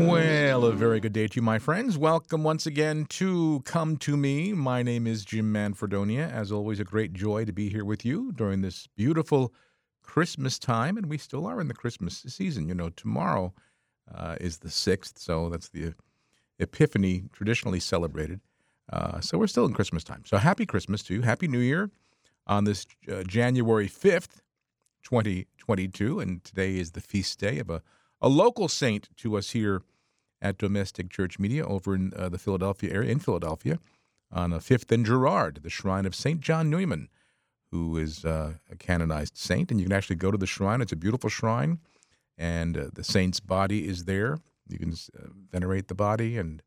Well, a very good day to you, my friends. Welcome once again to Come to Me. My name is Jim Manfredonia. As always, a great joy to be here with you during this beautiful Christmas time, and we still are in the Christmas season. You know, tomorrow uh, is the 6th, so that's the Epiphany traditionally celebrated. Uh, so we're still in Christmas time. So happy Christmas to you. Happy New Year on this uh, January 5th, 2022. And today is the feast day of a, a local saint to us here at Domestic Church Media over in uh, the Philadelphia area, in Philadelphia, on a 5th and Girard, the shrine of St. John Neumann, who is uh, a canonized saint. And you can actually go to the shrine. It's a beautiful shrine, and uh, the saint's body is there. You can uh, venerate the body and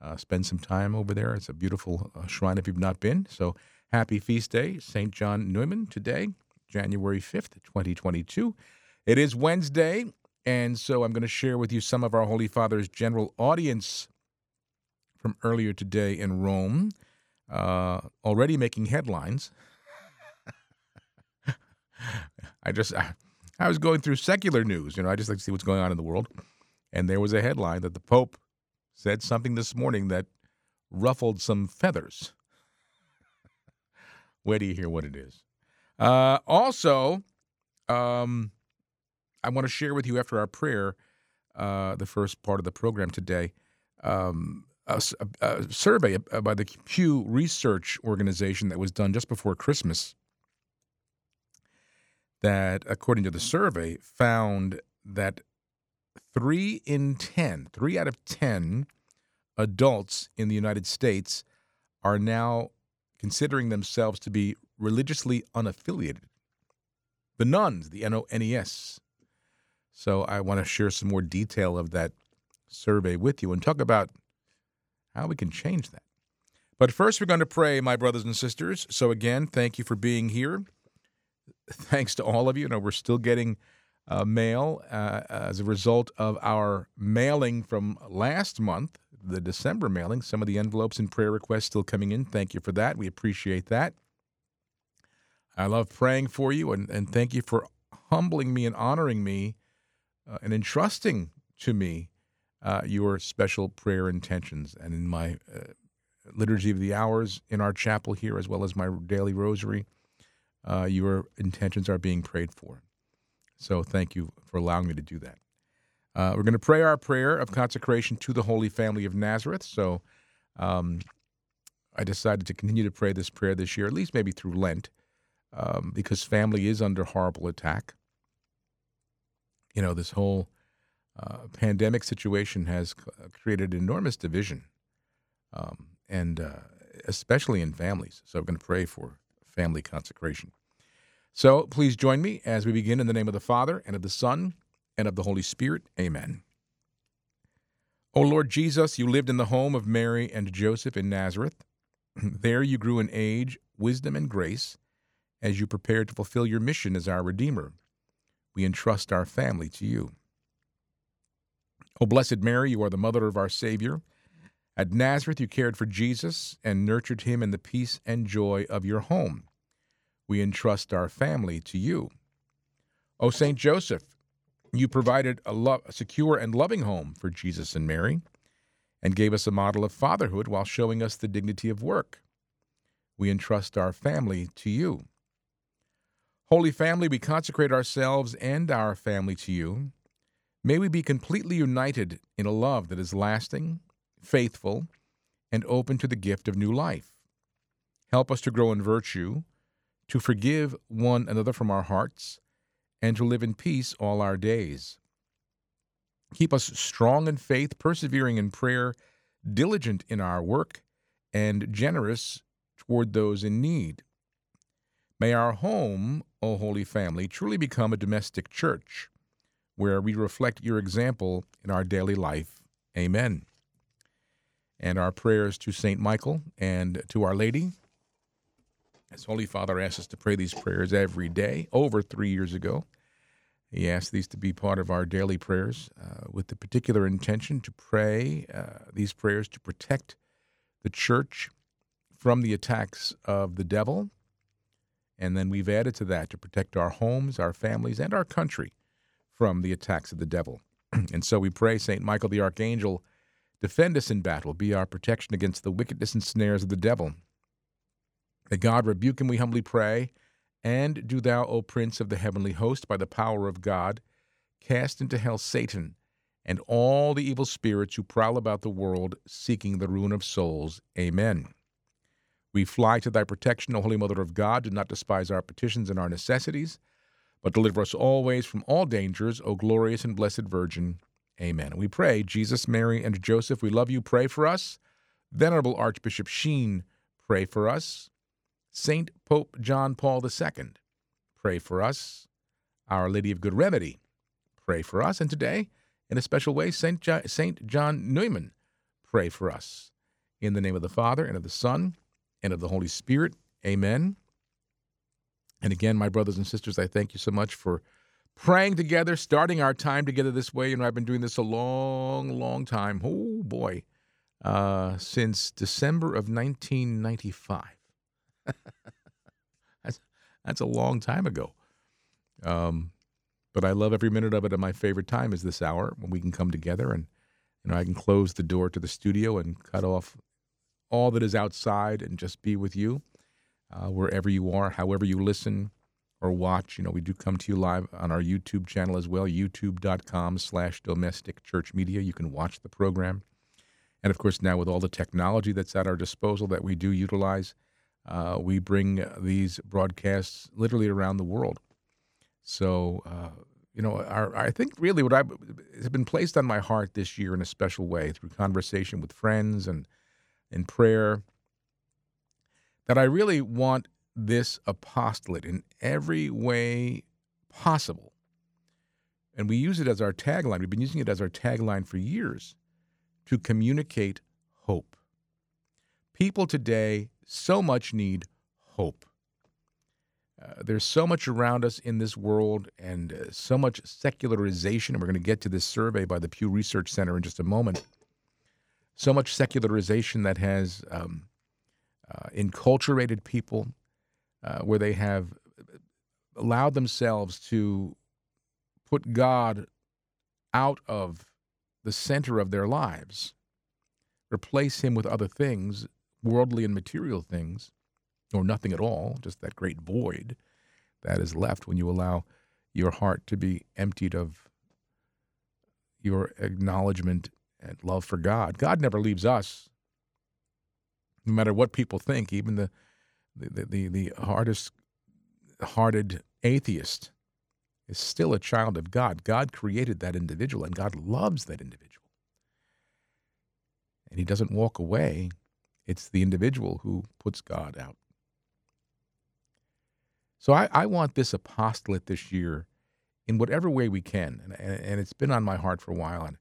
uh, spend some time over there. It's a beautiful uh, shrine if you've not been. So happy feast day, St. John Neumann, today, January 5th, 2022. It is Wednesday, and so I'm going to share with you some of our Holy Father's general audience from earlier today in Rome, uh, already making headlines. I just, I, I was going through secular news. You know, I just like to see what's going on in the world. And there was a headline that the Pope said something this morning that ruffled some feathers. Wait till you hear what it is. Uh, also, um, I want to share with you after our prayer, uh, the first part of the program today, um, a, a, survey by the Pew Research Organization that was done just before Christmas. That, according to the survey, found that three in 10, three out of 10 adults in the United States are now considering themselves to be religiously unaffiliated. The nones, the N O N E S. So I want to share some more detail of that survey with you and talk about how we can change that. But first, we're going to pray, my brothers and sisters. So again, thank you for being here. Thanks to all of you. Know, we're still getting uh, mail uh, as a result of our mailing from last month, the December mailing. Some of the envelopes and prayer requests still coming in. Thank you for that. We appreciate that. I love praying for you, and, and thank you for humbling me and honoring me uh, and entrusting to me uh, your special prayer intentions. And in my uh, liturgy of the hours in our chapel here, as well as my daily rosary, uh, your intentions are being prayed for. So thank you for allowing me to do that. Uh, we're going to pray our prayer of consecration to the Holy Family of Nazareth. So um, I decided to continue to pray this prayer this year, at least maybe through Lent, um, because family is under horrible attack. You know, this whole uh, pandemic situation has created enormous division, um, and uh, especially in families. So I'm going to pray for family consecration. So please join me as we begin in the name of the Father, and of the Son, and of the Holy Spirit. Amen. O Lord Jesus, you lived in the home of Mary and Joseph in Nazareth. there you grew in age, wisdom, and grace as you prepared to fulfill your mission as our Redeemer. We entrust our family to you. O Blessed Mary, you are the mother of our Savior. At Nazareth, you cared for Jesus and nurtured him in the peace and joy of your home we entrust our family to you. O Saint Joseph, you provided a, lo- a secure and loving home for Jesus and Mary and gave us a model of fatherhood while showing us the dignity of work. We entrust our family to you. Holy Family, we consecrate ourselves and our family to you. May we be completely united in a love that is lasting, faithful, and open to the gift of new life. Help us to grow in virtue to forgive one another from our hearts, and to live in peace all our days. Keep us strong in faith, persevering in prayer, diligent in our work, and generous toward those in need. May our home, O Holy Family, truly become a domestic church where we reflect your example in our daily life. Amen. And our prayers to St. Michael and to Our Lady As Holy Father asks us to pray these prayers every day, over three years ago, he asked these to be part of our daily prayers uh, with the particular intention to pray uh, these prayers to protect the church from the attacks of the devil. And then we've added to that to protect our homes, our families, and our country from the attacks of the devil. and so we pray, St. Michael the Archangel, defend us in battle, be our protection against the wickedness and snares of the devil. That God rebuke him, we humbly pray. And do thou, O Prince of the heavenly host, by the power of God, cast into hell Satan and all the evil spirits who prowl about the world seeking the ruin of souls. Amen. We fly to thy protection, O Holy Mother of God. Do not despise our petitions and our necessities, but deliver us always from all dangers, O glorious and blessed Virgin. Amen. And we pray, Jesus, Mary, and Joseph, we love you. Pray for us. Venerable Archbishop Sheen, pray for us. Saint Pope John Paul II, pray for us. Our Lady of Good Remedy, pray for us. And today, in a special way, Saint Saint John Neumann, pray for us. In the name of the Father, and of the Son, and of the Holy Spirit. Amen. And again, my brothers and sisters, I thank you so much for praying together, starting our time together this way. You know, I've been doing this a long, long time. Oh, boy. Uh, since December of 1995. that's, that's a long time ago. Um, but I love every minute of it. And my favorite time is this hour when we can come together and, you know, I can close the door to the studio and cut off all that is outside and just be with you uh, wherever you are, however you listen or watch. You know, we do come to you live on our YouTube channel as well, youtube.com slash domestic church media. You can watch the program. And of course, now with all the technology that's at our disposal that we do utilize, uh, we bring these broadcasts literally around the world. So, uh, you know, our, I think really what I has been placed on my heart this year in a special way through conversation with friends and in prayer that I really want this apostolate in every way possible. And we use it as our tagline. We've been using it as our tagline for years to communicate hope. People today so much need hope. Uh, there's so much around us in this world and uh, so much secularization. And we're going to get to this survey by the Pew Research Center in just a moment. So much secularization that has um, uh, enculturated people, uh, where they have allowed themselves to put God out of the center of their lives, replace him with other things, worldly and material things, or nothing at all, just that great void that is left when you allow your heart to be emptied of your acknowledgement and love for God. God never leaves us no matter what people think, even the the the, the hardest hearted atheist is still a child of God. God created that individual and God loves that individual. And he doesn't walk away. It's the individual who puts God out. So I, I want this apostolate this year in whatever way we can. And, and, it's been on my heart for a while. And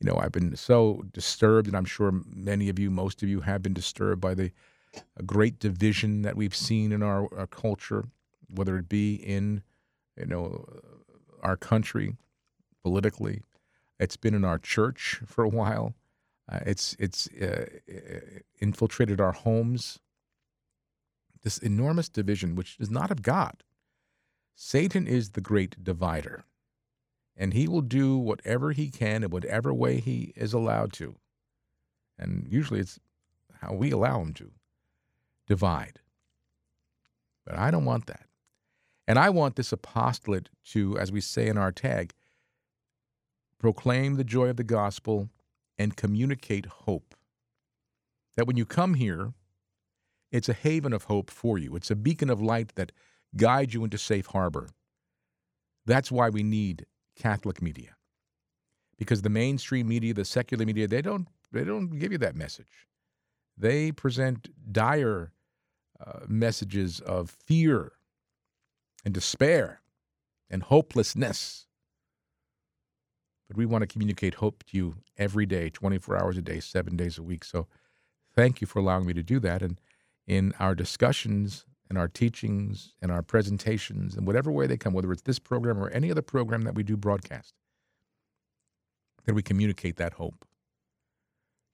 you know, I've been so disturbed, and I'm sure many of you, most of you, have been disturbed by the great division that we've seen in our, our culture, whether it be in, you know, our country, politically. It's been in our church for a while. Uh, it's it's uh, infiltrated our homes. This enormous division, which is not of God. Satan is the great divider and he will do whatever he can in whatever way he is allowed to. And usually it's how we allow him to divide. But I don't want that. And I want this apostolate to, as we say in our tag, proclaim the joy of the gospel and communicate hope. That when you come here, it's a haven of hope for you. It's a beacon of light that guides you into safe harbor. That's why we need Catholic media. Because the mainstream media, the secular media, they don't they don't give you that message. They present dire uh, messages of fear and despair and hopelessness. But we want to communicate hope to you every day, 24 hours a day, seven days a week. So thank you for allowing me to do that. And in our discussions and our teachings and our presentations and whatever way they come, whether it's this program or any other program that we do broadcast, that we communicate that hope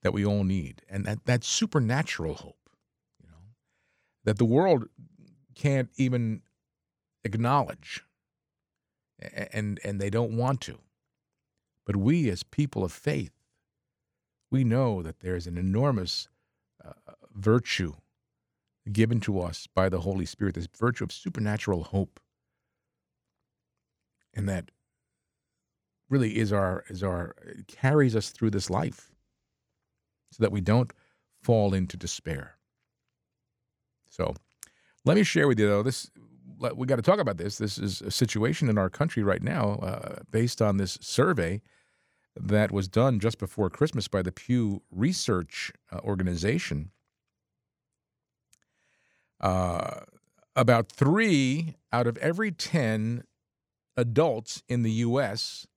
that we all need and that, that supernatural hope, you know, that the world can't even acknowledge and and they don't want to. But we as people of faith, we know that there's an enormous uh, virtue given to us by the Holy Spirit, this virtue of supernatural hope. And that really is our is our carries us through this life so that we don't fall into despair. So let me share with you though this we got to talk about this. This is a situation in our country right now uh, based on this survey that was done just before Christmas by the Pew Research uh, Organization. Uh, about three out of every 10 adults in the U.S.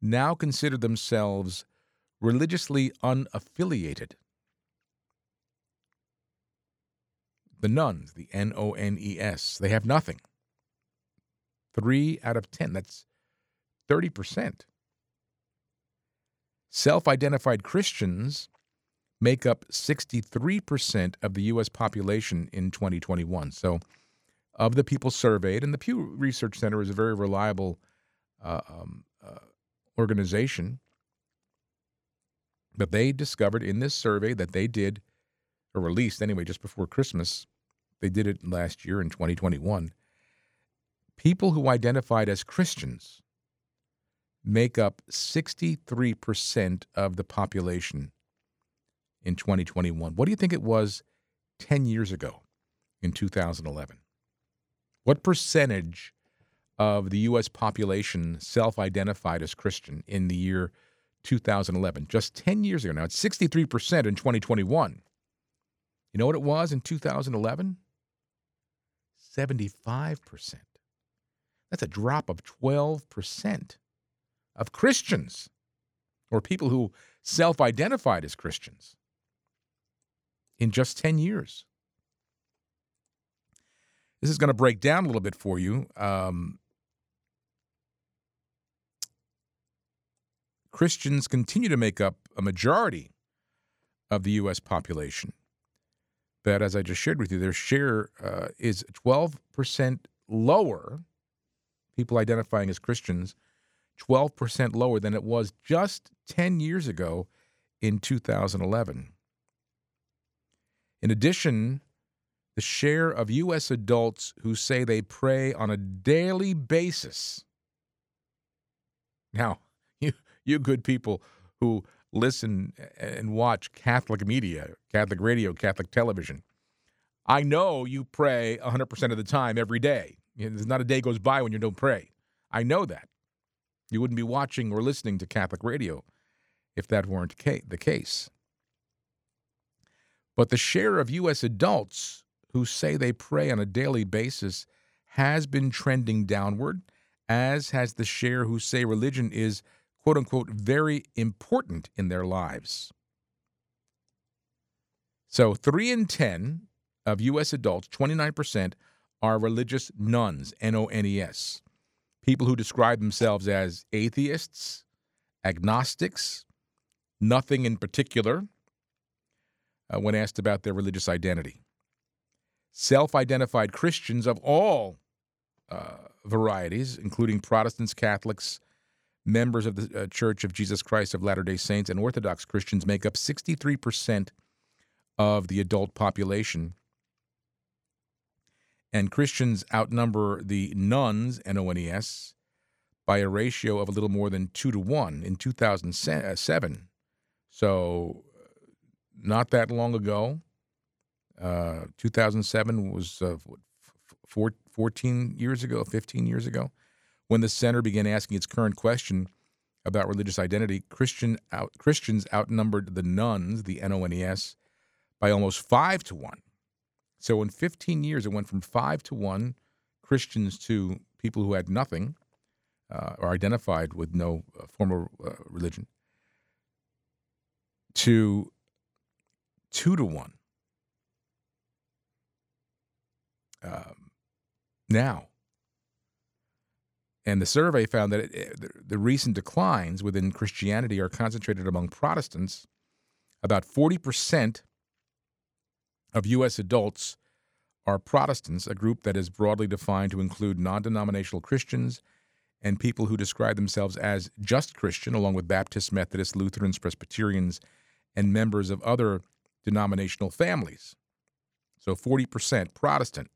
now consider themselves religiously unaffiliated. The nones, the N O N E S, they have nothing. Three out of 10, that's 30%. Self identified Christians make up 63% of the U.S. population in 2021. So, of the people surveyed, and the Pew Research Center is a very reliable uh, um, uh, organization, but they discovered in this survey that they did, or released anyway, just before Christmas, they did it last year in 2021. People who identified as Christians make up 63% of the population in 2021. What do you think it was 10 years ago in 2011? What percentage of the U.S. population self identified as Christian in the year 2011? Just 10 years ago. Now it's 63% in 2021. You know what it was in 2011? 75%. That's a drop of 12% of Christians or people who self identified as Christians in just 10 years. This is going to break down a little bit for you. Um, Christians continue to make up a majority of the U.S. population. But as I just shared with you, their share uh, is 12% lower, people identifying as Christians, 12% lower than it was just 10 years ago in 2011. In addition, the share of U.S. adults who say they pray on a daily basis. Now, you, you good people who listen and watch Catholic media, Catholic radio, Catholic television, I know you pray 100% of the time every day. There's not a day goes by when you don't pray. I know that. You wouldn't be watching or listening to Catholic radio if that weren't the case. But the share of U.S. adults who say they pray on a daily basis has been trending downward, as has the share who say religion is, quote unquote, very important in their lives. So, three in 10 of U.S. adults, 29%, are religious nones, N O N E S. People who describe themselves as atheists, agnostics, nothing in particular, uh, when asked about their religious identity. Self identified Christians of all uh, varieties, including Protestants, Catholics, members of the uh, Church of Jesus Christ of Latter day Saints, and Orthodox Christians, make up 63% of the adult population. And Christians outnumber the nones, N O N E S, by a ratio of a little more than two to one in 2007. So not that long ago. Uh, 2007 was uh, four, 14 years ago, 15 years ago, when the center began asking its current question about religious identity. Christian out, Christians outnumbered the nones, the N O N E S, by almost five to one. So in 15 years, it went from five to one Christians to people who had nothing uh, or identified with no uh, formal uh, religion to two to one. um, now. And the survey found that it, the, recent declines within Christianity are concentrated among Protestants. About 40% of U.S. adults are Protestants, a group that is broadly defined to include non denominational Christians and people who describe themselves as just Christian, along with Baptists, Methodists, Lutherans, Presbyterians, and members of other denominational families. So 40% Protestant.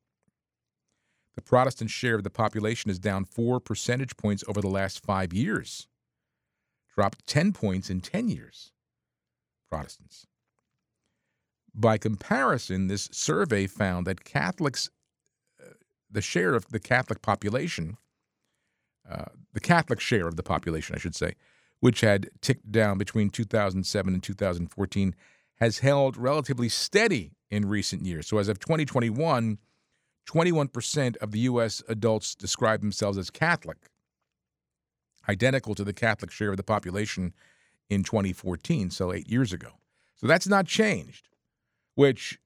The Protestant share of the population is down four percentage points over the last five years, dropped 10 points in 10 years. Protestants. By comparison, this survey found that Catholics, uh, the share of the Catholic population, uh, the Catholic share of the population, I should say, which had ticked down between 2007 and 2014, has held relatively steady in recent years. So as of 2021, 21% of the U.S. adults describe themselves as Catholic, identical to the Catholic share of the population in 2014, so eight years ago. So that's not changed, which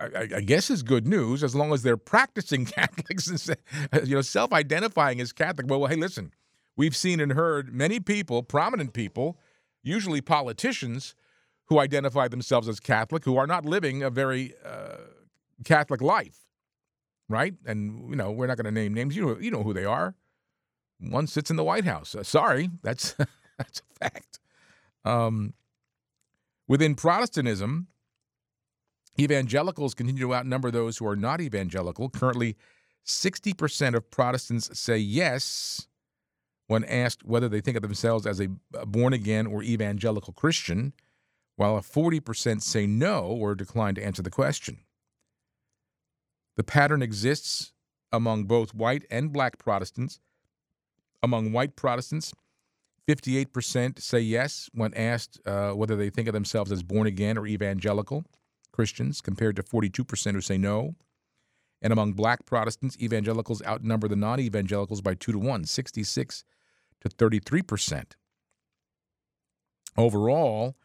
I, I, guess is good news as long as they're practicing Catholics and you know self-identifying as Catholic. Well, well, hey, listen, we've seen and heard many people, prominent people, usually politicians, who identify themselves as Catholic, who are not living a very uh, Catholic life, right? And you know, we're not going to name names. You know, you know who they are. One sits in the White House. Uh, sorry, that's that's a fact. Um, within Protestantism, evangelicals continue to outnumber those who are not evangelical. Currently, 60% of Protestants say yes when asked whether they think of themselves as a born again or evangelical Christian, while a 40% say no or decline to answer the question. The pattern exists among both white and black Protestants. Among white Protestants, 58% say yes when asked uh, whether they think of themselves as born again or evangelical Christians, compared to 42% who say no. And among black Protestants, evangelicals outnumber the non evangelicals by two to one, 66 to 33%. Overall,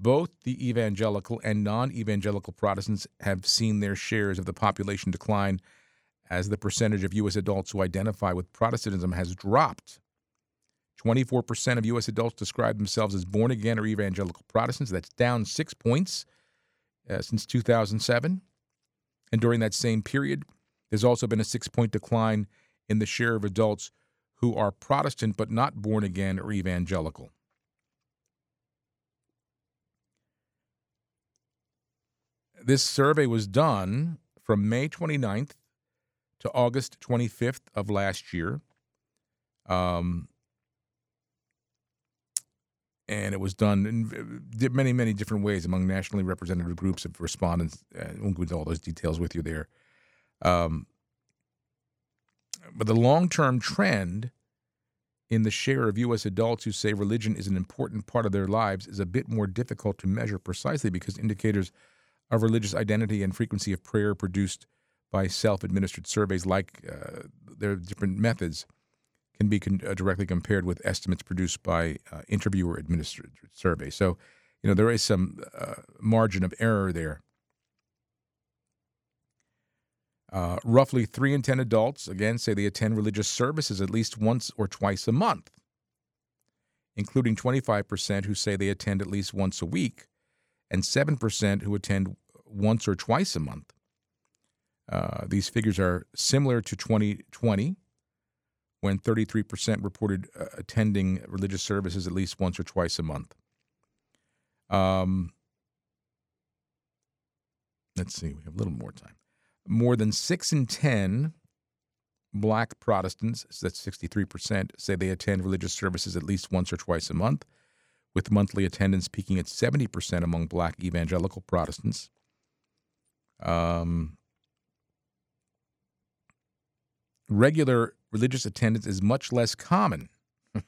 both the evangelical and non evangelical Protestants have seen their shares of the population decline as the percentage of U.S. adults who identify with Protestantism has dropped. 24% of U.S. adults describe themselves as born again or evangelical Protestants. That's down six points uh, since 2007. And during that same period, there's also been a six point decline in the share of adults who are Protestant but not born again or evangelical. This survey was done from May 29th to August 25th of last year. Um, and it was done in many, many different ways among nationally representative groups of respondents. I won't go into all those details with you there. Um, but the long term trend in the share of U.S. adults who say religion is an important part of their lives is a bit more difficult to measure precisely because indicators of religious identity and frequency of prayer produced by self-administered surveys like uh, their different methods can be con- uh, directly compared with estimates produced by uh, interviewer administered surveys. So, you know, there is some uh, margin of error there. Uh, roughly 3 in 10 adults, again, say they attend religious services at least once or twice a month, including 25% who say they attend at least once a week and 7% who attend once or twice a month. Uh, these figures are similar to 2020, when 33% reported uh, attending religious services at least once or twice a month. Um, let's see, we have a little more time. More than 6 in 10 black Protestants, that's 63%, say they attend religious services at least once or twice a month with monthly attendance peaking at 70% among black evangelical Protestants. Um, regular religious attendance is much less common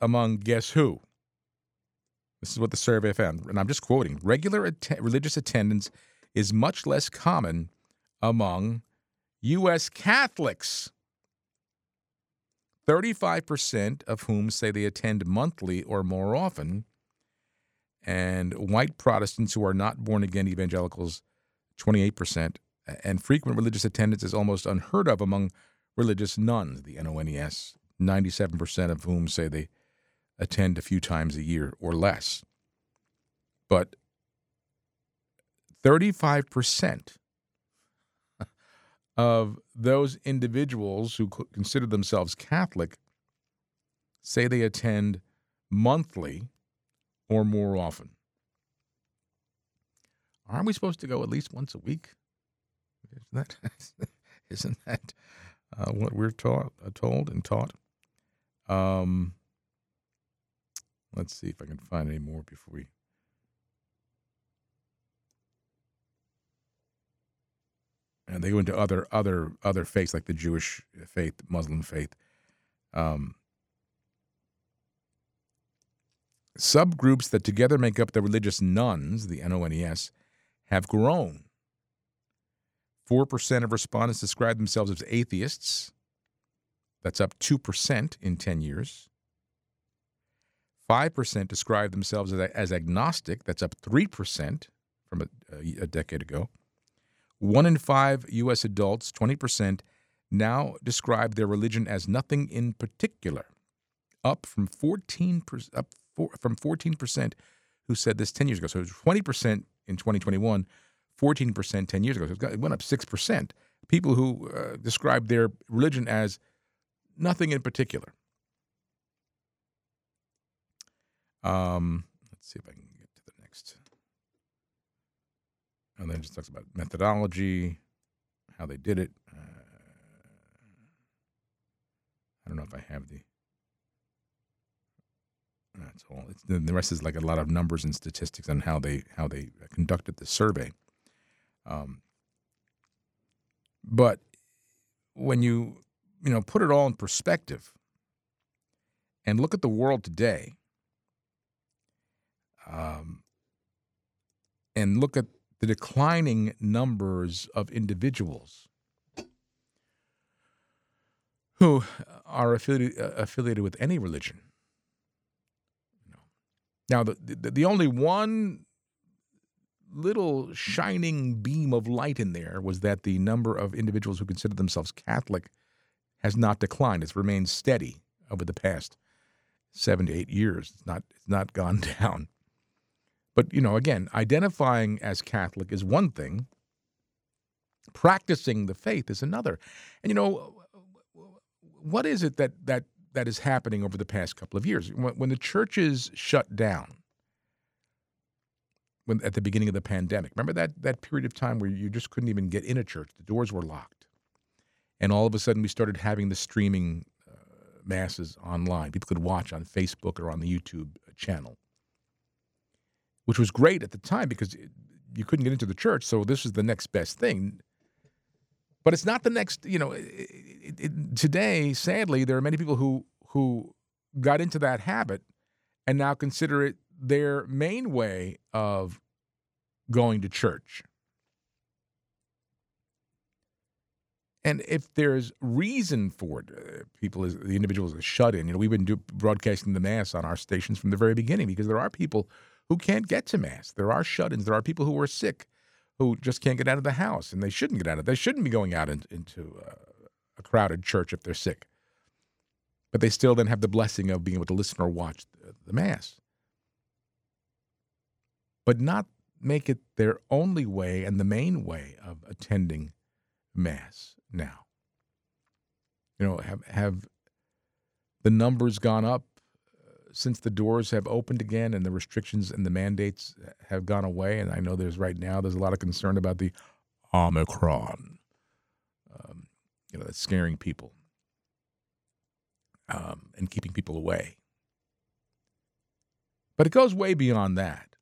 among guess who? This is what the survey found, and I'm just quoting. Regular att- religious attendance is much less common among U.S. Catholics. 35% of whom say they attend monthly or more often, and white Protestants who are not born again evangelicals 28%, and frequent religious attendance is almost unheard of among religious nones, the NONES, 97% of whom say they attend a few times a year or less. But 35% of those individuals who consider themselves Catholic say they attend monthly or more often. Aren't we supposed to go at least once a week? Isn't that, isn't that uh, what we're taught, uh, told and taught? Um, let's see if I can find any more before we. And they go into other other other faiths like the Jewish faith, Muslim faith. Um, subgroups that together make up the religious nones, the NONES, have grown. 4% of respondents describe themselves as atheists. That's up 2% in 10 years. 5% describe themselves as, as agnostic. That's up 3% from a, a decade ago. One in five U.S. adults, 20%, now describe their religion as nothing in particular, up from 14%, up from 14% who said this 10 years ago. So it was 20% in 2021, 14% 10 years ago. So it went up 6%. People who uh, describe their religion as nothing in particular. Um, let's see if I can get to the next. And then it just talks about methodology, how they did it. Uh, I don't know if I have the. That's all. It's, the rest is like a lot of numbers and statistics on how they how they conducted the survey. Um, but when you you know put it all in perspective and look at the world today, um, and look at the declining numbers of individuals who are affiliated, uh, affiliated with any religion now, the, the, the only one little shining beam of light in there was that the number of individuals who consider themselves Catholic has not declined. It's remained steady over the past seven to eight years. It's not it's not gone down. But you know, again, identifying as Catholic is one thing. Practicing the faith is another. And you know, what is it that that that is happening over the past couple of years. When, when the churches shut down, when at the beginning of the pandemic, remember that that period of time where you just couldn't even get in a church; the doors were locked, and all of a sudden we started having the streaming uh, masses online. People could watch on Facebook or on the YouTube channel, which was great at the time because you couldn't get into the church. So this was the next best thing. But it's not the next, you know, it, it, today, sadly, there are many people who who got into that habit and now consider it their main way of going to church. And if there's reason for it, uh, people, as the individuals are shut in. You know, we've been do, broadcasting the mass on our stations from the very beginning because there are people who can't get to mass. There are shut-ins. There are people who are sick who just can't get out of the house, and they shouldn't get out of. They shouldn't be going out in, into uh, a crowded church if they're sick. But they still then have the blessing of being able to listen or watch the, the mass. But not make it their only way and the main way of attending mass now. You know, have have the numbers gone up since the doors have opened again and the restrictions and the mandates have gone away, and I know there's right now there's a lot of concern about the Omicron, um, you know, that's scaring people um, and keeping people away. But it goes way beyond that.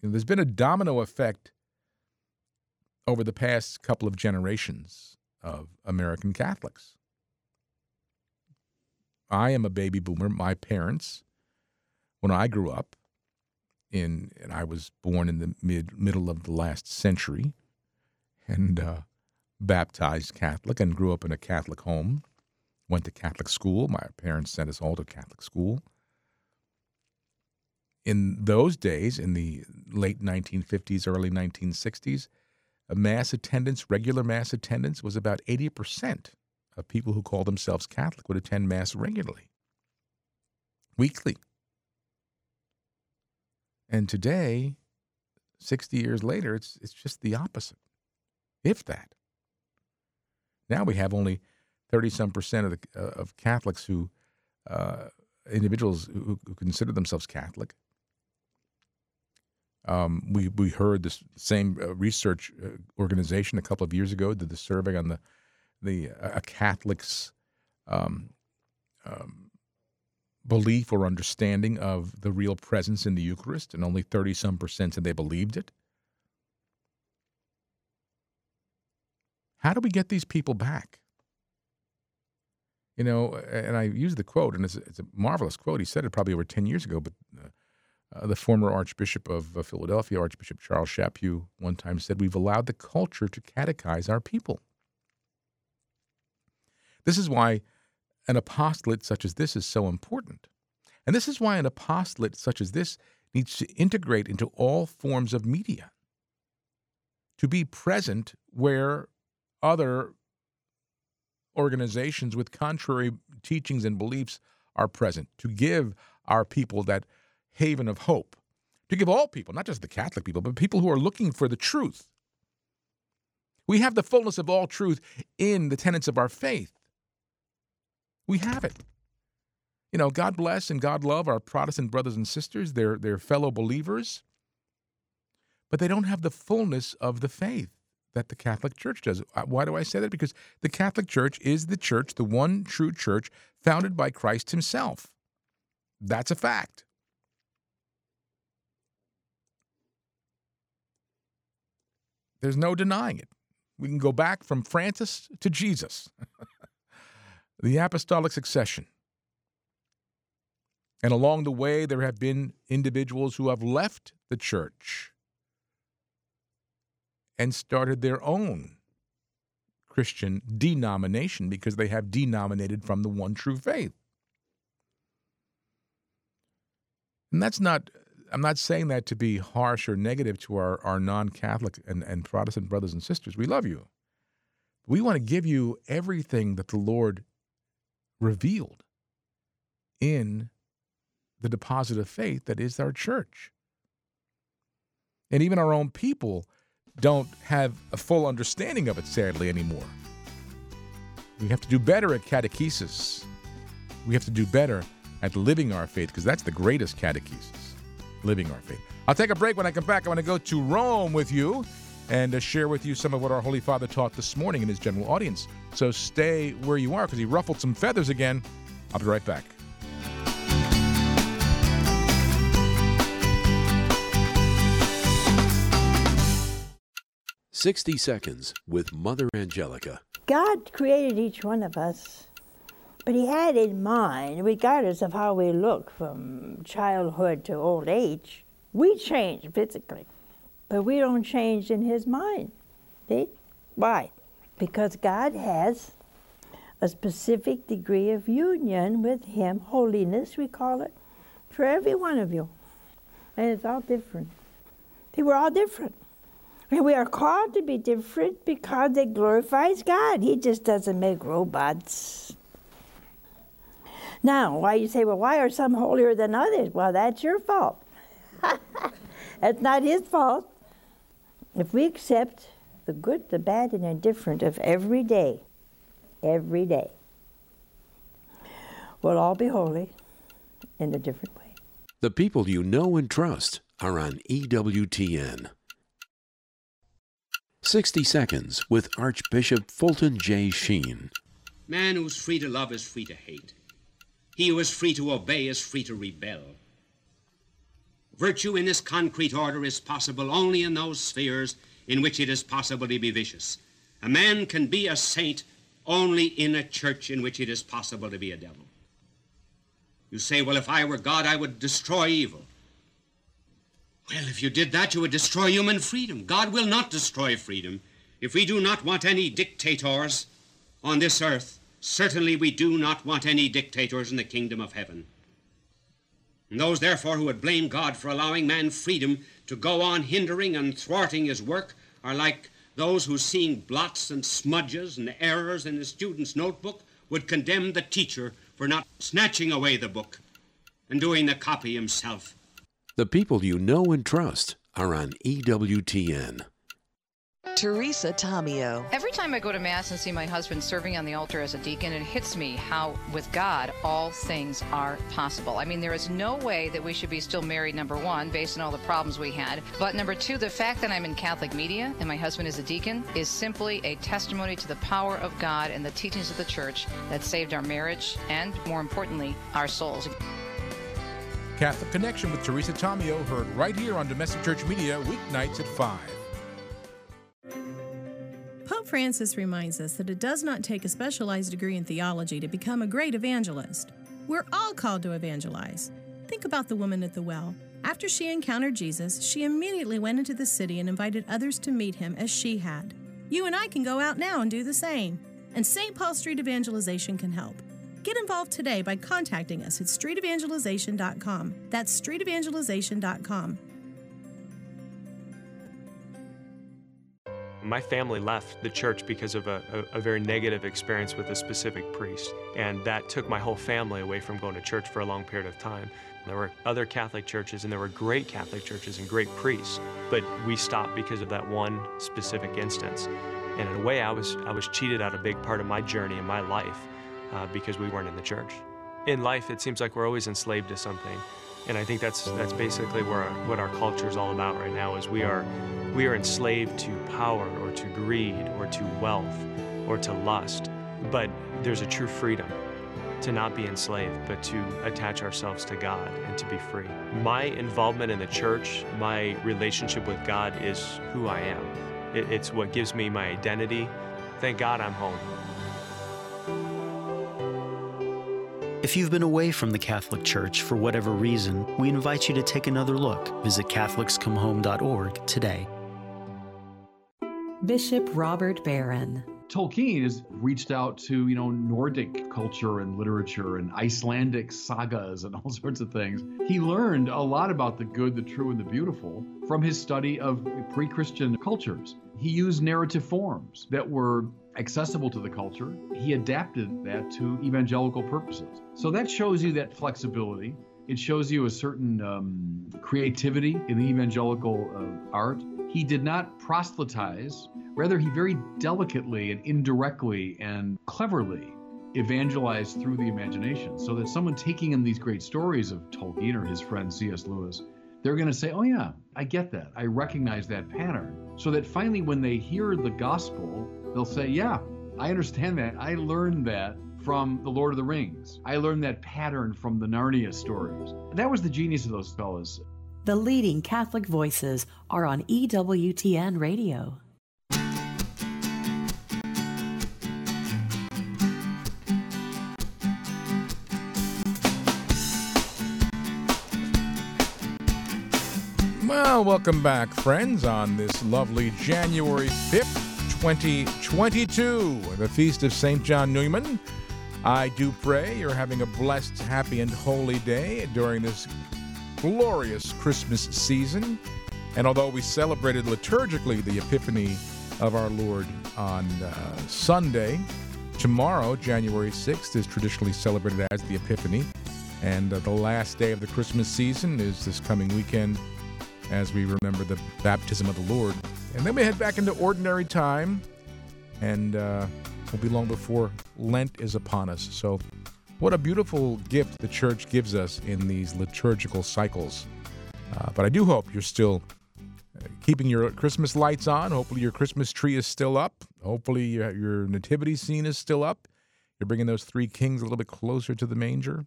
You know, there's been a domino effect over the past couple of generations of American Catholics. I am a baby boomer. My parents when I grew up in, and I was born in the mid middle of the last century, and uh, baptized Catholic, and grew up in a Catholic home. Went to Catholic school. My parents sent us all to Catholic school. In those days, in the late 1950s, early 1960s, mass attendance, regular mass attendance, was about 80% of people who call themselves Catholic would attend Mass regularly, weekly. And today, 60 years later, it's, it's just the opposite, if that. Now we have only 30 some percent of, the, uh, of Catholics who, uh, individuals who, who, consider themselves Catholic. Um, we, we heard this same uh, research uh, organization a couple of years ago did the survey on the, the uh, a Catholic's um, um, belief or understanding of the real presence in the Eucharist, and only 30 some percent said they believed it. How do we get these people back? You know, and I use the quote, and it's, it's a marvelous quote. He said it probably over 10 years ago, but uh, uh, the former Archbishop of uh, Philadelphia, Archbishop Charles Chaput, one time said, We've allowed the culture to catechize our people. This is why an apostolate such as this is so important. And this is why an apostolate such as this needs to integrate into all forms of media, to be present where other organizations with contrary teachings and beliefs are present, to give our people that haven of hope, to give all people, not just the Catholic people, but people who are looking for the truth. We have the fullness of all truth in the tenets of our faith. We have it. You know, God bless and God love our Protestant brothers and sisters, their, their fellow believers, but they don't have the fullness of the faith that the Catholic Church does. Uh, why do I say that? Because the Catholic Church is the church, the one true church founded by Christ himself. That's a fact. There's no denying it. We can go back from Francis to Jesus, the apostolic succession. And along the way, there have been individuals who have left the church and started their own Christian denomination because they have denominated from the one true faith. And that's not, I'm not saying that to be harsh or negative to our, our non Catholic and, and Protestant brothers and sisters. We love you. We want to give you everything that the Lord revealed in the deposit of faith that is our church. And even our own people don't have a full understanding of it, sadly, anymore. We have to do better at catechesis. We have to do better at living our faith because that's the greatest catechesis, living our faith. I'll take a break. When I come back, I want to go to Rome with you and uh, share with you some of what our Holy Father taught this morning in his general audience. So stay where you are because he ruffled some feathers again. I'll be right back. 60 Seconds with Mother Angelica. God created each one of us, but He had in mind, regardless of how we look from childhood to old age, we change physically, but we don't change in His mind. See? Why? Because God has a specific degree of union with Him, holiness, we call it, for every one of you. And it's all different. See, we're all different. And we are called to be different because it glorifies God. He just doesn't make robots. Now, why you say, well, why are some holier than others? Well, that's your fault. that's not his fault. If we accept the good, the bad, and indifferent of every day, every day, we'll all be holy in a different way. The people you know and trust are on EWTN. 60 Seconds with Archbishop Fulton J. Sheen. Man who's free to love is free to hate. He who is free to obey is free to rebel. Virtue in this concrete order is possible only in those spheres in which it is possible to be vicious. A man can be a saint only in a church in which it is possible to be a devil. You say, well, if I were God, I would destroy evil. Well, if you did that, you would destroy human freedom. God will not destroy freedom. If we do not want any dictators on this earth, certainly we do not want any dictators in the kingdom of heaven. And those, therefore, who would blame God for allowing man freedom to go on hindering and thwarting his work are like those who, seeing blots and smudges and errors in the student's notebook, would condemn the teacher for not snatching away the book and doing the copy himself. The people you know and trust are on EWTN. Teresa Tomeo. Every time I go to Mass and see my husband serving on the altar as a deacon, it hits me how, with God, all things are possible. I mean, there is no way that we should be still married, number one, based on all the problems we had. But number two, the fact that I'm in Catholic media and my husband is a deacon is simply a testimony to the power of God and the teachings of the church that saved our marriage and, more importantly, our souls. Catholic Connection with Teresa Tomeo, heard right here on Domestic Church Media, weeknights at 5. Francis reminds us that it does not take a specialized degree in theology to become a great evangelist. We're all called to evangelize. Think about the woman at the well. After she encountered Jesus, she immediately went into the city and invited others to meet him as she had. You and I can go out now and do the same. And St. Paul Street Evangelization can help. Get involved today by contacting us at streetevangelization.com. That's streetevangelization.com. My family left the church because of a, a, a, very negative experience with a specific priest, and that took my whole family away from going to church for a long period of time. There were other Catholic churches, and there were great Catholic churches and great priests, but we stopped because of that one specific instance. And in a way, I was, I was cheated out a big part of my journey in my life uh, because we weren't in the church. In life, it seems like we're always enslaved to something. And I think that's, that's basically where our, what our culture is all about right now is we are, we are enslaved to power or to greed or to wealth or to lust. But there's a true freedom to not be enslaved, but to attach ourselves to God and to be free. My involvement in the church, my relationship with God is who I am. It, it's what gives me my identity. Thank God I'm home. If you've been away from the Catholic Church for whatever reason, we invite you to take another look. Visit CatholicsComeHome.org today. Bishop Robert Barron. Tolkien has reached out to, you know, Nordic culture and literature and Icelandic sagas and all sorts of things. He learned a lot about the good, the true, and the beautiful from his study of pre Christian cultures. He used narrative forms that were accessible to the culture. He adapted that to evangelical purposes. So that shows you that flexibility. It shows you a certain um, creativity in the evangelical uh, art. He did not proselytize, rather, he very delicately and indirectly and cleverly evangelized through the imagination. So that someone taking in these great stories of Tolkien or his friend C.S. Lewis, they're going to say, Oh, yeah, I get that. I recognize that pattern. So that finally, when they hear the gospel, they'll say, Yeah, I understand that. I learned that from The Lord of the Rings. I learned that pattern from the Narnia stories. That was the genius of those fellas. The leading Catholic voices are on EWTN Radio. Well, welcome back, friends, on this lovely January 5th, 2022, the feast of St. John Neumann. I do pray you're having a blessed, happy, and holy day during this glorious Christmas season. And although we celebrated liturgically the Epiphany of our Lord on uh, Sunday, tomorrow, January 6th, is traditionally celebrated as the Epiphany. And uh, the last day of the Christmas season is this coming weekend as we remember the baptism of the Lord. And then we head back into ordinary time, and uh, will be long before Lent is upon us. So, what a beautiful gift the church gives us in these liturgical cycles. Uh, but I do hope you're still uh, keeping your Christmas lights on. Hopefully, your Christmas tree is still up. Hopefully, your, your nativity scene is still up. You're bringing those three kings a little bit closer to the manger.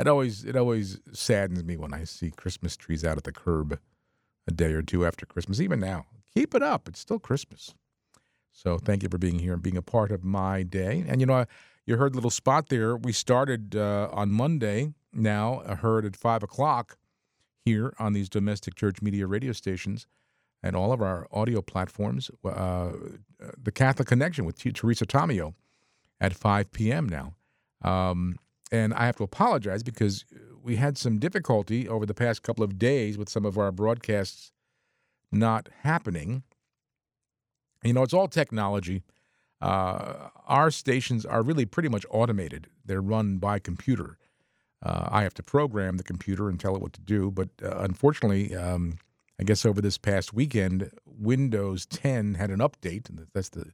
It always it always saddens me when I see Christmas trees out at the curb a day or two after Christmas. Even now, keep it up; it's still Christmas. So thank you for being here and being a part of my day. And you know, you heard a little spot there. We started uh, on Monday. Now heard at five o'clock here on these domestic church media radio stations and all of our audio platforms. Uh, the Catholic Connection with Teresa Tomeo at 5 p.m. now. Um, and I have to apologize because we had some difficulty over the past couple of days with some of our broadcasts not happening. You know, it's all technology. Uh, our stations are really pretty much automated. They're run by computer. Uh, I have to program the computer and tell it what to do. But uh, unfortunately, um, I guess over this past weekend, Windows 10 had an update. And that's the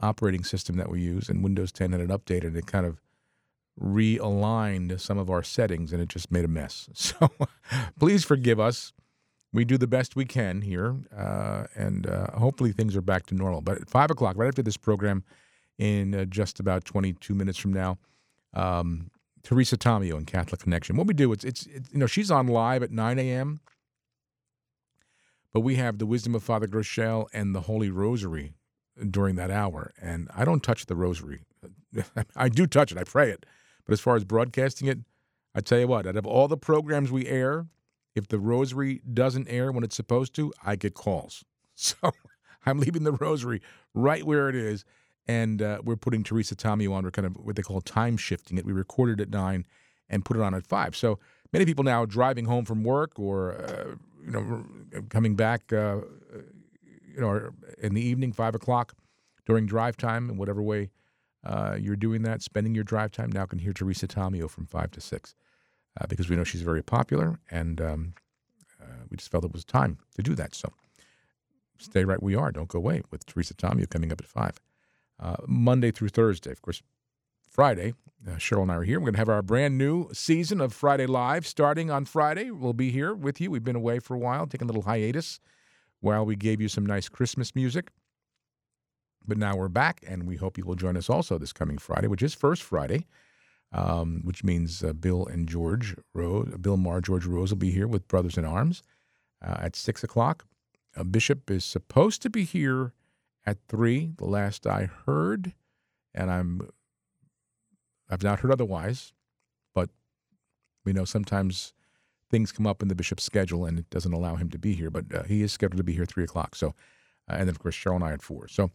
operating system that we use. And Windows 10 had an update, and it kind of realigned some of our settings, and it just made a mess. So please forgive us. We do the best we can here, uh, and uh, hopefully things are back to normal. But at 5 o'clock, right after this program, in uh, just about 22 minutes from now, um, Teresa Tomeo and Catholic Connection. What we do, it's, it's, you know, she's on live at 9 a.m., but we have the wisdom of Father Groeschel and the Holy Rosary during that hour. And I don't touch the rosary. I do touch it, I pray it. But as far as broadcasting it, I tell you what, out of all the programs we air, if the rosary doesn't air when it's supposed to, I get calls. So I'm leaving the rosary right where it is and uh, we're putting Teresa Tomeo on. We're kind of what they call time shifting it. We recorded at nine and put it on at five. So many people now driving home from work or uh, you know coming back, uh, you know, in the evening, five o'clock during drive time, in whatever way uh, you're doing that, spending your drive time now can hear Teresa Tomeo from five to six uh, because we know she's very popular and. Um, uh, we just felt it was time to do that. So stay right where you are. Don't go away with Teresa Tomeo coming up at 5 uh, Monday through Thursday. Of course, Friday, uh, Cheryl and I are here. We're going to have our brand new season of Friday Live starting on Friday. We'll be here with you. We've been away for a while, taking a little hiatus while we gave you some nice Christmas music. But now we're back, and we hope you will join us also this coming Friday, which is First Friday, um, which means uh, Bill and George Rose, Bill Maher, George Rose will be here with Brothers in Arms uh, at 6 o'clock. A bishop is supposed to be here at three, the last I heard, and I'm I've not heard otherwise, but we know sometimes things come up in the bishop's schedule and it doesn't allow him to be here. But uh, he is scheduled to be here at three o'clock. So, uh, and then of course Cheryl and I at four. So,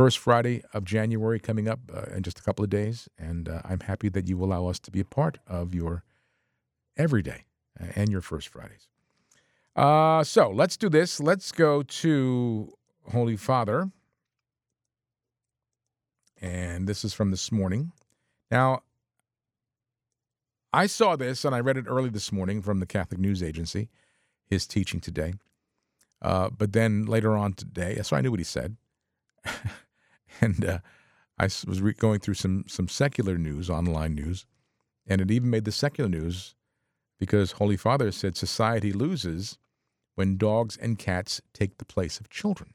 first Friday of January coming up uh, in just a couple of days, and uh, I'm happy that you allow us to be a part of your everyday uh, and your first Fridays. Uh, so let's do this. Let's go to Holy Father and this is from this morning. Now, I saw this and I read it early this morning from the Catholic News Agency, his teaching today. Uh, but then later on today, so I knew what he said. and uh, I was re- going through some, some secular news, online news, and it even made the secular news because Holy Father said society loses when dogs and cats take the place of children.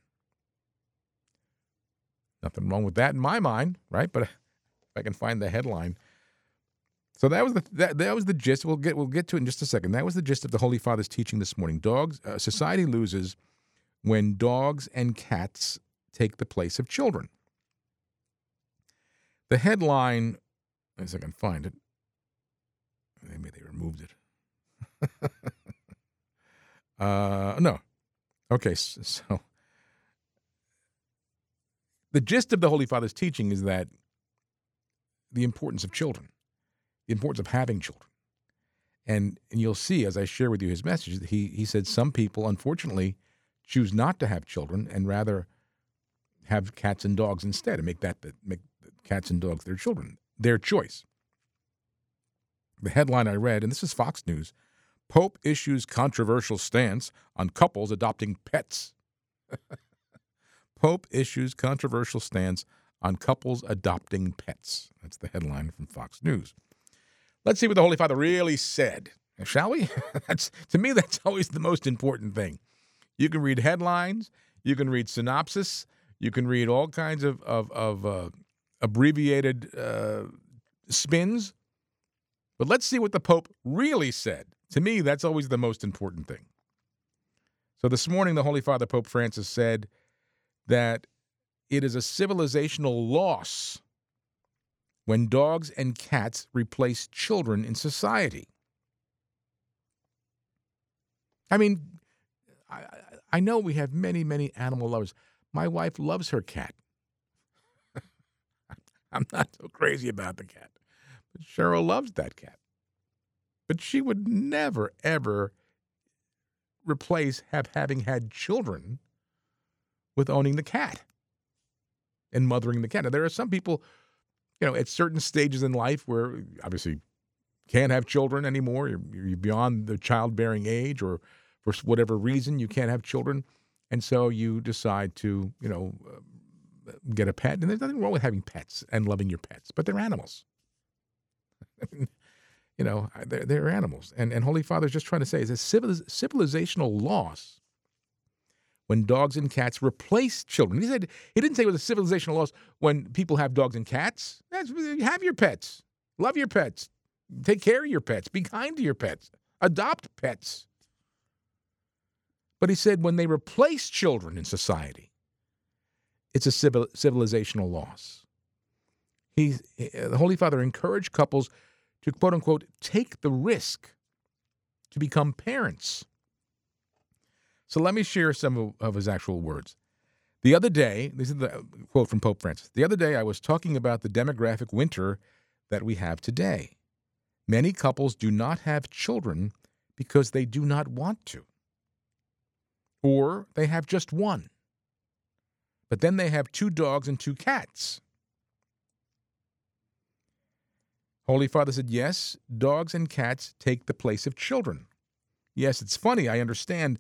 Nothing wrong with that in my mind, right? But if I can find the headline. So that was the that, that was the gist. We'll get we'll get to it in just a second. That was the gist of the Holy Father's teaching this morning. Dogs uh, society loses when dogs and cats take the place of children. The headline, as I can find it, maybe they removed it. uh, no, okay, so the gist of the Holy Father's teaching is that the importance of children, the importance of having children. And, and you'll see as I share with you his message, he, he said some people, unfortunately, choose not to have children and rather have cats and dogs instead and make that the, make cats and dogs their children, their choice. The headline I read, and this is Fox News Pope issues controversial stance on couples adopting pets. Pope issues controversial stance on couples adopting pets. That's the headline from Fox News. Let's see what the Holy Father really said, shall we? that's, to me, that's always the most important thing. You can read headlines, you can read synopsis, you can read all kinds of, of, of uh, abbreviated uh, spins, but let's see what the Pope really said. To me, that's always the most important thing. So this morning, the Holy Father, Pope Francis, said, that it is a civilizational loss when dogs and cats replace children in society. I mean, I, I know we have many, many animal lovers. My wife loves her cat. I'm not so crazy about the cat, but Cheryl loves that cat. But she would never, ever replace have having had children with owning the cat. and mothering the cat. Now, there are some people, you know, at certain stages in life where obviously can't have children anymore. You're, you're beyond the childbearing age, or for whatever reason you can't have children, and so you decide to, you know, get a pet. And there's nothing wrong with having pets and loving your pets, but they're animals. you know, they're, they're animals. And, and Holy Father is just trying to say is a civilizational loss when dogs and cats replace children. He said he didn't say it was a civilizational loss when people have dogs and cats. That's, have your pets, love your pets, take care of your pets, be kind to your pets, adopt pets. But he said when they replace children in society, it's a civil, civilizational loss. He, eh, the Holy Father encouraged couples to quote unquote take the risk to become parents. So let me share some of, of his actual words. The other day, this is the uh, quote from Pope Francis. The other day, I was talking about the demographic winter that we have today. Many couples do not have children because they do not want to, or they have just one. But then they have two dogs and two cats. Holy Father said, Yes, dogs and cats take the place of children. Yes, it's funny, I understand,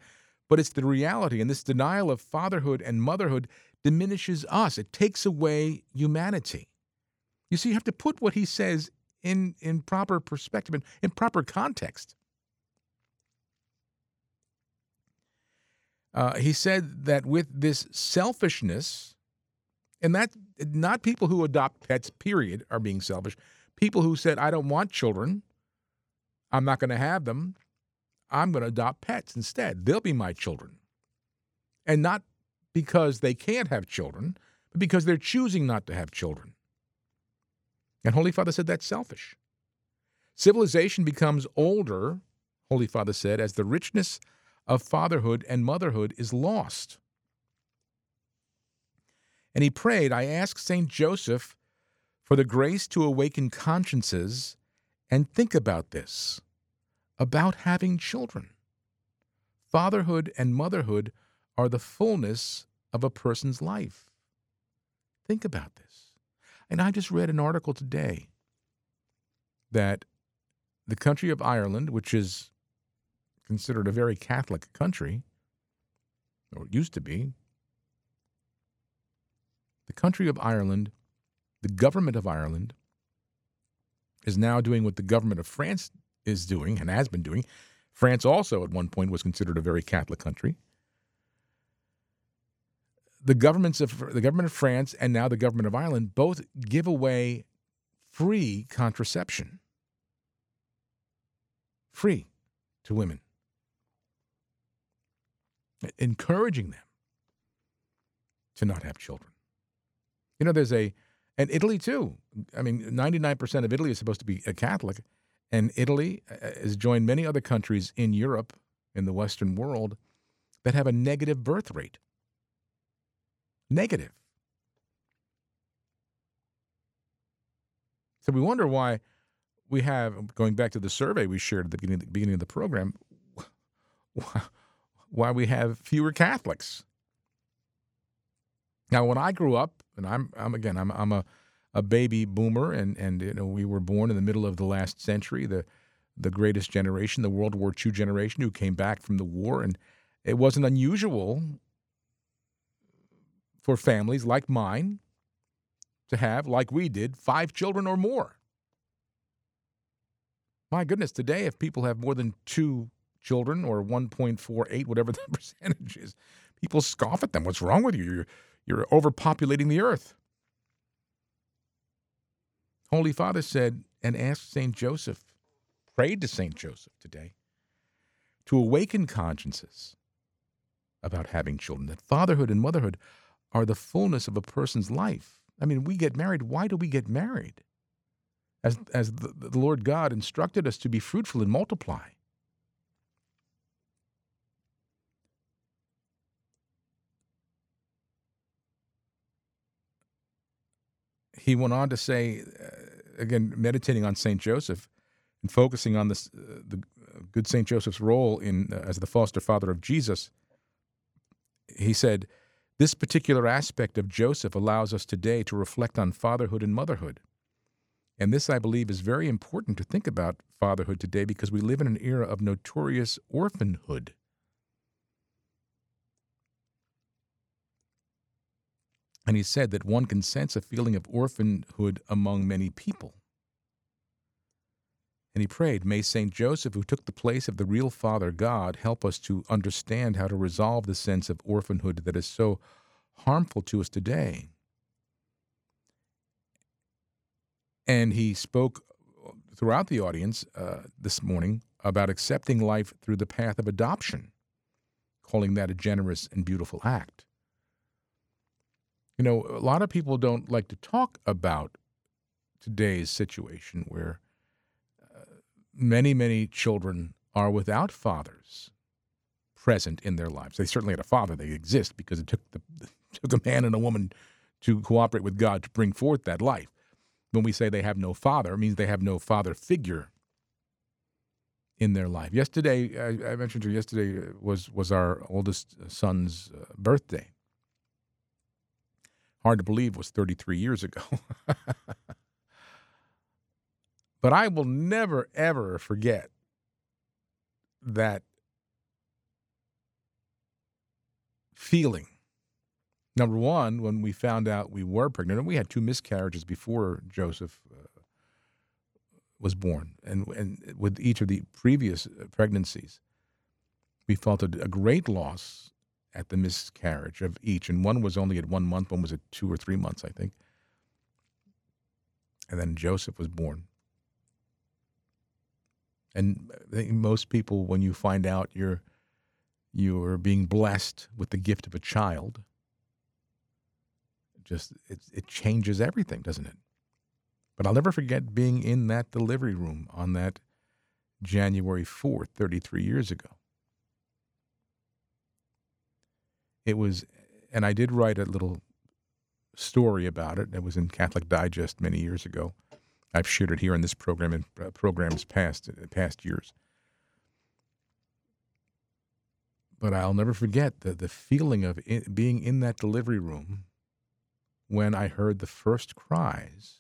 but it's the reality. And this denial of fatherhood and motherhood diminishes us, it takes away humanity. You see, you have to put what he says in, in proper perspective, in, in proper context. Uh, he said that with this selfishness, and that not people who adopt pets, period, are being selfish, people who said, I don't want children, I'm not going to have them, I'm going to adopt pets instead. They'll be my children. And not because they can't have children, but because they're choosing not to have children. And Holy Father said that's selfish. Civilization becomes older, Holy Father said, as the richness of fatherhood and motherhood is lost. And he prayed, I ask St. Joseph for the grace to awaken consciences and think about this about having children. Fatherhood and motherhood are the fullness of a person's life. Think about this. And I just read an article today that the country of Ireland, which is considered a very Catholic country, or it used to be, the country of Ireland the government of Ireland is now doing what the government of France is doing and has been doing. France also, at one point, was considered a very Catholic country. The governments of the government of France and now the government of Ireland both give away free contraception, free to women, encouraging them to not have children. You know, there's a and Italy too. I mean, 99% of Italy is supposed to be a Catholic, and Italy uh, has joined many other countries in Europe, in the Western world, that have a negative birth rate. Negative. So we wonder why we have, going back to the survey we shared at the beginning, the beginning of the program, why we have fewer Catholics. Now, when I grew up, and I'm, I'm again, I'm, I'm a, a baby boomer, and and you know we were born in the middle of the last century, the the greatest generation, the World War II generation, who came back from the war, and it wasn't unusual for families like mine to have, like we did, five children or more. My goodness, today, if people have more than two children or 1.48, whatever the percentage is, people scoff at them. What's wrong with you? You're, you're overpopulating the earth. Holy Father said and asked St. Joseph, prayed to St. Joseph today, to awaken consciences about having children, that fatherhood and motherhood are the fullness of a person's life. I mean, we get married. Why do we get married? As, as the, the Lord God instructed us to be fruitful and multiply. He went on to say, uh, again, meditating on Saint Joseph and focusing on this, uh, the good Saint Joseph's role in uh, as the foster father of Jesus. He said, This particular aspect of Joseph allows us today to reflect on fatherhood and motherhood. And this, I believe, is very important to think about fatherhood today because we live in an era of notorious orphanhood. And he said that one can sense a feeling of orphanhood among many people. And he prayed, May St. Joseph, who took the place of the real Father God, help us to understand how to resolve the sense of orphanhood that is so harmful to us today. And he spoke throughout the audience uh, this morning about accepting life through the path of adoption, calling that a generous and beautiful act. You know, a lot of people don't like to talk about today's situation where uh, many, many children are without fathers present in their lives. They certainly had a father, they exist because it took, the, it took a man and a woman to cooperate with God to bring forth that life. When we say they have no father, it means they have no father figure in their life. Yesterday, I, I mentioned to you yesterday was was our oldest son's uh, birthday. Hard to believe was 33 years ago. but I will never ever forget that feeling Number one, when we found out we were pregnant, and we had two miscarriages before Joseph uh, was born, and and with each of the previous uh, pregnancies, we felt a, a great loss at the miscarriage of each, and one was only at one month, one was at two or three months, I think, and then Joseph was born. And most people, when you find out you're you're being blessed with the gift of a child just it, it changes everything, doesn't it? But I'll never forget being in that delivery room on that January 4th, 33 years ago. It was, and I did write a little story about it. It was in Catholic Digest many years ago. I've shared it here in this program and uh, programs past uh, past years. But I'll never forget the the feeling of it, being in that delivery room when I heard the first cries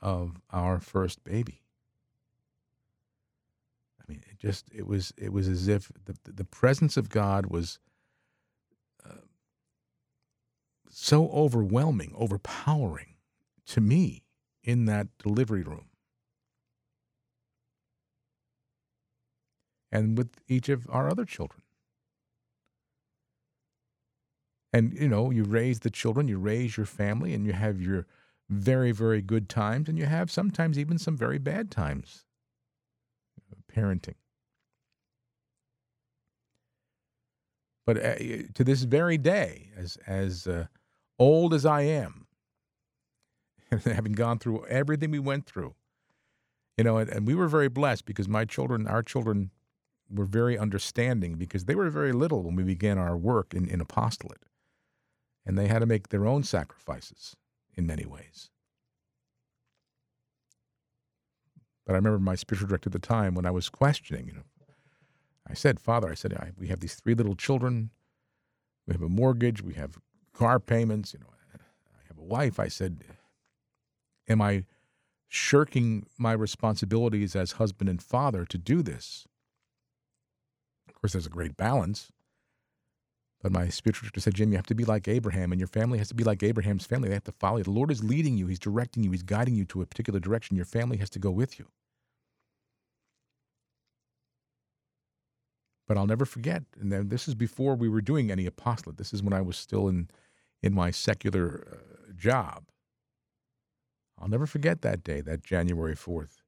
of our first baby. I mean, it just it was it was as if the the presence of God was uh, so overwhelming, overpowering to me in that delivery room. And with each of our other children. and you know you raise the children you raise your family and you have your very very good times and you have sometimes even some very bad times parenting but uh, to this very day as as uh, old as i am having gone through everything we went through you know and, and we were very blessed because my children our children were very understanding because they were very little when we began our work in, in apostolate and they had to make their own sacrifices in many ways. But I remember my spiritual director at the time when I was questioning, you know, I said, Father, I said, I, we have these three little children. We have a mortgage. We have car payments. You know, I have a wife. I said, Am I shirking my responsibilities as husband and father to do this? Of course, there's a great balance. But my spiritual director said, Jim, you have to be like Abraham, and your family has to be like Abraham's family. They have to follow you. The Lord is leading you, He's directing you, He's guiding you to a particular direction. Your family has to go with you. But I'll never forget, and this is before we were doing any apostolate. This is when I was still in, in my secular uh, job. I'll never forget that day, that January 4th,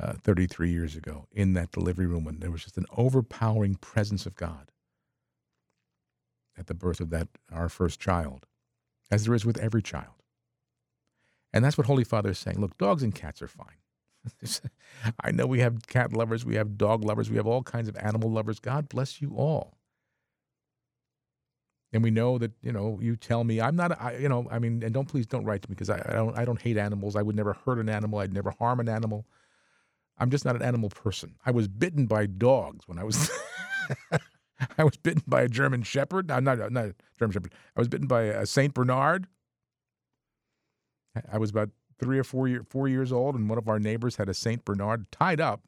uh, 33 years ago, in that delivery room when there was just an overpowering presence of God at the birth of that our first child, as there is with every child. And that's what Holy Father is saying. Look, dogs and cats are fine. I know we have cat lovers, we have dog lovers, we have all kinds of animal lovers. God bless you all. And we know that you know you tell me I'm not I, you know I mean and don't please don't write to me because I, I don't I don't hate animals. I would never hurt an animal. I'd never harm an animal. I'm just not an animal person. I was bitten by dogs when I was I was bitten by a German Shepherd. No, not, not a German Shepherd. I was bitten by a Saint Bernard. I was about three or four year, four years old, and one of our neighbors had a Saint Bernard tied up.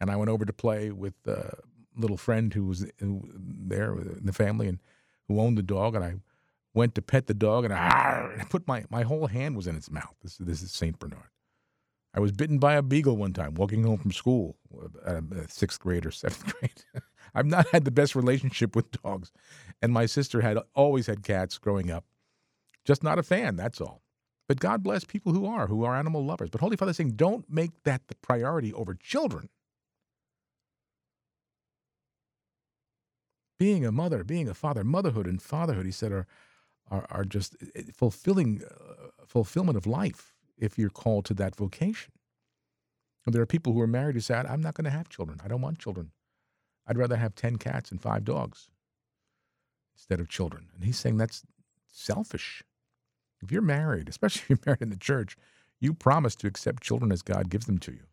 And I went over to play with a little friend who was there in the family and who owned the dog, and I went to pet the dog, and I, put my my whole hand was in its mouth. This this is Saint Bernard. I was bitten by a beagle one time walking home from school, uh, sixth grade or seventh grade. I've not had the best relationship with dogs, and my sister had always had cats growing up. Just not a fan, that's all. But God bless people who are, who are animal lovers. But Holy Father saying, don't make that the priority over children. Being a mother, being a father, motherhood and fatherhood, he said, are are, are just eh, fulfilling uh, fulfillment of life if you're called to that vocation. And there are people who are married who say, I'm not going to have children. I don't want children. I'd rather have 10 cats and five dogs instead of children. And he's saying that's selfish. If you're married, especially if you're married in the church, you promise to accept children as God gives them to you.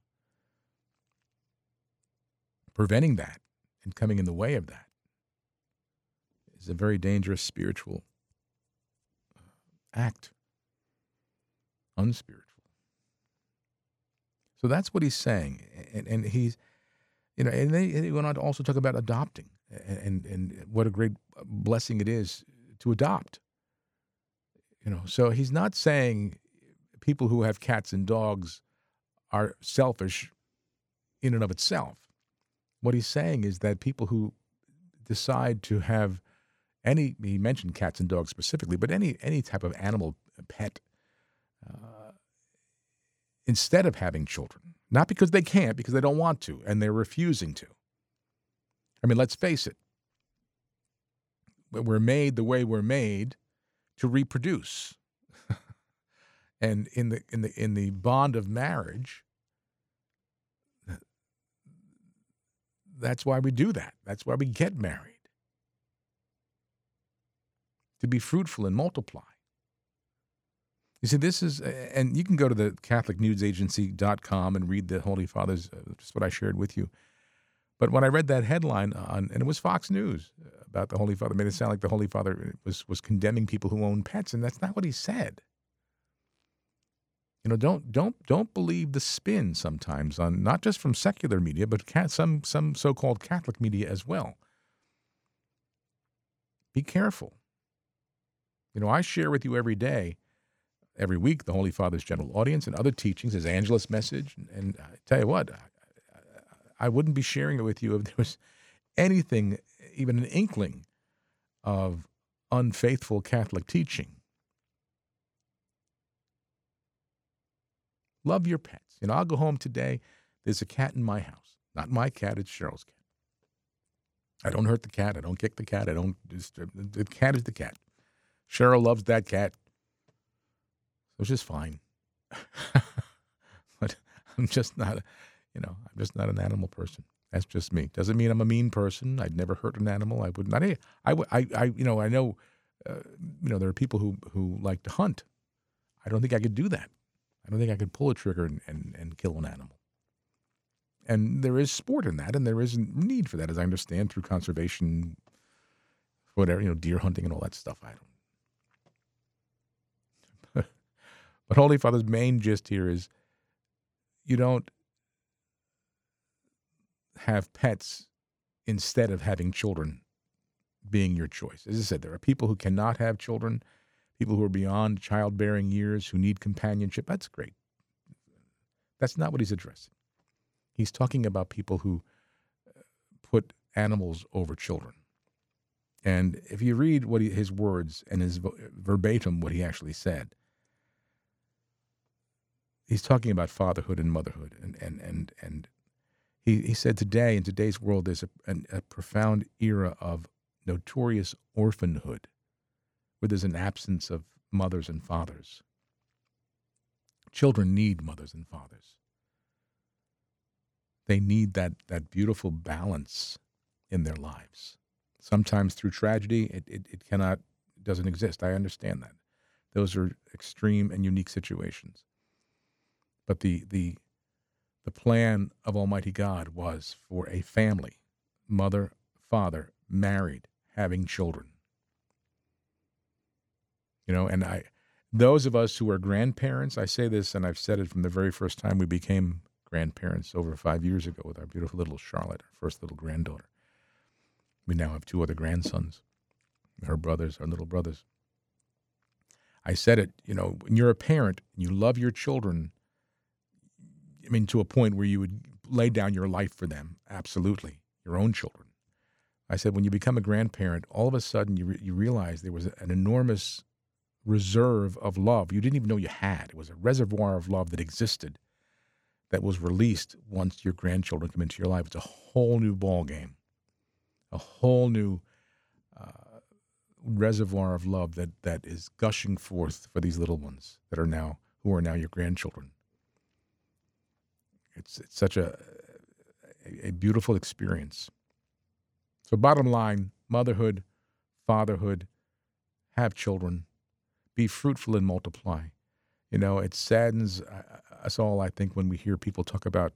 Preventing that and coming in the way of that is a very dangerous spiritual uh, act unspiritual. So that's what he's saying, and, and he's, you know, and they, he went on to also talk about adopting, and, and and what a great uh, blessing it is to adopt. You know, so he's not saying people who have cats and dogs are selfish in and of itself. What he's saying is that people who decide to have any he mentioned cats and dogs specifically, but any any type of animal pet uh, instead of having children. Not because they can't, because they don't want to, and they're refusing to. I mean, let's face it. We're made the way we're made to reproduce. and in the in the in the bond of marriage, that's why we do that. That's why we get married. To be fruitful and multiply. You see, this is, and you can go to the CatholicNewsAgency.com and read the Holy Father's, uh, just what I shared with you. But when I read that headline on, and it was Fox News about the Holy Father, made it sound like the Holy Father was was condemning people who own pets, and that's not what he said. You know, don't don't don't believe the spin sometimes on not just from secular media, but some some so-called Catholic media as well. Be careful. You know, I share with you every day every week the Holy Father's general audience and other teachings, his Angelus message. And, I tell you what, I, I, wouldn't be sharing it with you if there was anything, even an inkling of unfaithful Catholic teaching. Love your pets. You know, I'll go home today. There's a cat in my house. Not my cat, it's Cheryl's cat. I don't hurt the cat. I don't kick the cat. I don't disturb. Uh, the cat is the cat. Cheryl loves that cat which is fine. but I'm just not, you know, I'm just not an animal person. That's just me. Doesn't mean I'm a mean person. I'd never hurt an animal. I would not. I, I, I you know, I know, uh, you know, there are people who who like to hunt. I don't think I could do that. I don't think I could pull a trigger and, and, and kill an animal. And there is sport in that, and there is need for that, as I understand, through conservation, whatever, you know, deer hunting and all that stuff. I don't But Holy Father's main gist here is you don't have pets instead of having children being your choice. As I said, there are people who cannot have children, people who are beyond childbearing years who need companionship. That's great. That's not what he's addressing. He's talking about people who uh, put animals over children. And if you read what he, his words and his verbatim, what he actually said, he's talking about fatherhood and motherhood, and and and and he he said today in today's world there's a, a, a profound era of notorious orphanhood, where there's an absence of mothers and fathers. Children need mothers and fathers. They need that that beautiful balance in their lives. Sometimes through tragedy, it, it, it cannot doesn't exist. I understand that. Those are extreme and unique situations. But the the the plan of Almighty God was for a family, mother, father, married, having children. You know, and I, those of us who are grandparents, I say this, and I've said it from the very first time we became grandparents over five years ago with our beautiful little Charlotte, our first little granddaughter. We now have two other grandsons, her brothers, our little brothers. I said it, you know, when you're a parent and you love your children, I mean, to a point where you would lay down your life for them, absolutely, your own children. I said, when you become a grandparent, all of a sudden you, re- you realize there was an enormous reserve of love you didn't even know you had. It was a reservoir of love that existed that was released once your grandchildren come into your life. It's a whole new ball game, a whole new uh, reservoir of love that that is gushing forth for these little ones that are now who are now your grandchildren. It's it's such a a, beautiful experience. So, bottom line, motherhood, fatherhood, have children, be fruitful and multiply. You know, it saddens uh, uh, us all, I think, when we hear people talk about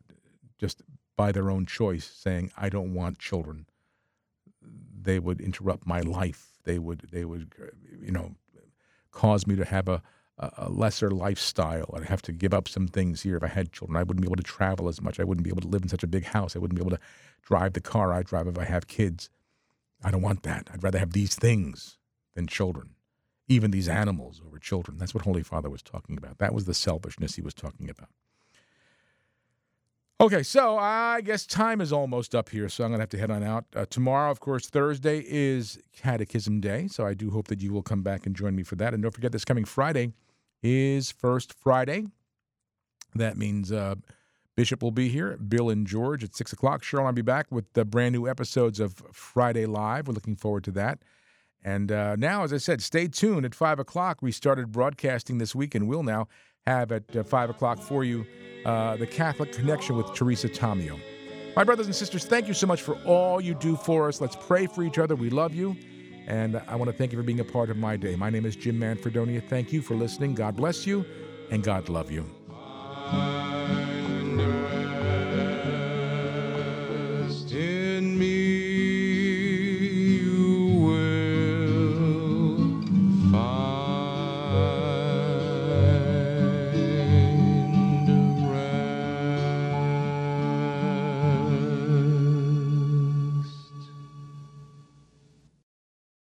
just by their own choice saying, I don't want children. They would interrupt my life. They would, they would, uh, you know, cause me to have a, a lesser lifestyle. I'd have to give up some things here if I had children. I wouldn't be able to travel as much. I wouldn't be able to live in such a big house. I wouldn't be able to drive the car I drive if I have kids. I don't want that. I'd rather have these things than children even these animals over children. That's what Holy Father was talking about. That was the selfishness he was talking about. Okay, so I guess time is almost up here, so I'm going to have to head on out. Uh, tomorrow, of course, Thursday is Catechism Day, so I do hope that you will come back and join me for that. And don't forget, this coming Friday is First Friday. That means uh, Bishop will be here, Bill and George at 6 o'clock. Cheryl I'll be back with the brand new episodes of Friday Live. We're looking forward to that. And uh, now, as I said, stay tuned at 5 o'clock. We started broadcasting this week and we'll now have at uh, 5 o'clock for you uh, the Catholic Connection with Teresa Tomeo. My brothers and sisters, thank you so much for all you do for us. Let's pray for each other. We love you. And I want to thank you for being a part of my day. My name is Jim Manfredonia. Thank you for listening. God bless you and God love you.